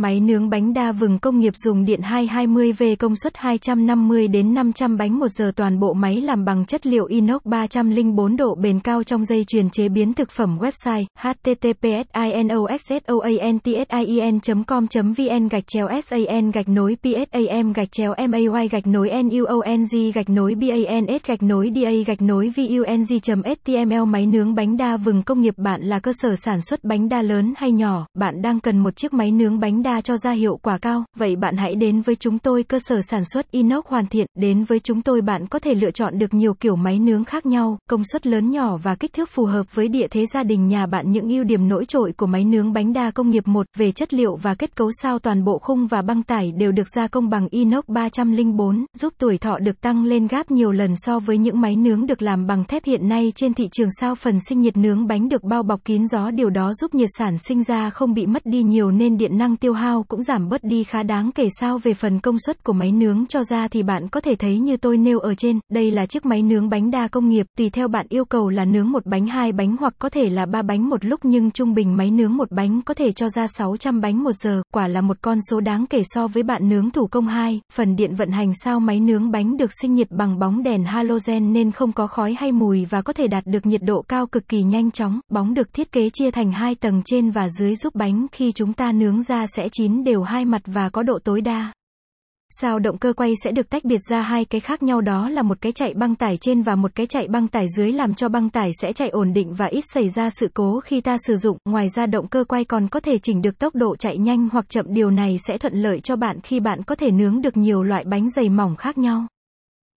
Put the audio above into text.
Máy nướng bánh đa vừng công nghiệp dùng điện 220V công suất 250 đến 500 bánh một giờ. Toàn bộ máy làm bằng chất liệu inox 304 độ bền cao trong dây chuyền chế biến thực phẩm website https://inoxsoantsin.com.vn gạch chéo san gạch nối psam gạch chéo may gạch nối nuong gạch nối bans gạch nối da gạch nối vung.html máy nướng bánh đa vừng công nghiệp bạn là cơ sở sản xuất bánh đa lớn hay nhỏ, bạn đang cần một chiếc máy nướng bánh đa cho ra hiệu quả cao, vậy bạn hãy đến với chúng tôi cơ sở sản xuất inox hoàn thiện, đến với chúng tôi bạn có thể lựa chọn được nhiều kiểu máy nướng khác nhau, công suất lớn nhỏ và kích thước phù hợp với địa thế gia đình nhà bạn những ưu điểm nổi trội của máy nướng bánh đa công nghiệp 1 về chất liệu và kết cấu sao toàn bộ khung và băng tải đều được gia công bằng inox 304, giúp tuổi thọ được tăng lên gấp nhiều lần so với những máy nướng được làm bằng thép hiện nay. Trên thị trường sao phần sinh nhiệt nướng bánh được bao bọc kín gió điều đó giúp nhiệt sản sinh ra không bị mất đi nhiều nên điện năng tiêu hao hao cũng giảm bớt đi khá đáng kể sao về phần công suất của máy nướng. Cho ra thì bạn có thể thấy như tôi nêu ở trên, đây là chiếc máy nướng bánh đa công nghiệp, tùy theo bạn yêu cầu là nướng một bánh hai bánh hoặc có thể là ba bánh một lúc nhưng trung bình máy nướng một bánh có thể cho ra 600 bánh một giờ, quả là một con số đáng kể so với bạn nướng thủ công 2, phần điện vận hành sao máy nướng bánh được sinh nhiệt bằng bóng đèn halogen nên không có khói hay mùi và có thể đạt được nhiệt độ cao cực kỳ nhanh chóng, bóng được thiết kế chia thành hai tầng trên và dưới giúp bánh khi chúng ta nướng ra sẽ sẽ chín đều hai mặt và có độ tối đa. Sao động cơ quay sẽ được tách biệt ra hai cái khác nhau đó là một cái chạy băng tải trên và một cái chạy băng tải dưới làm cho băng tải sẽ chạy ổn định và ít xảy ra sự cố khi ta sử dụng. Ngoài ra động cơ quay còn có thể chỉnh được tốc độ chạy nhanh hoặc chậm điều này sẽ thuận lợi cho bạn khi bạn có thể nướng được nhiều loại bánh dày mỏng khác nhau.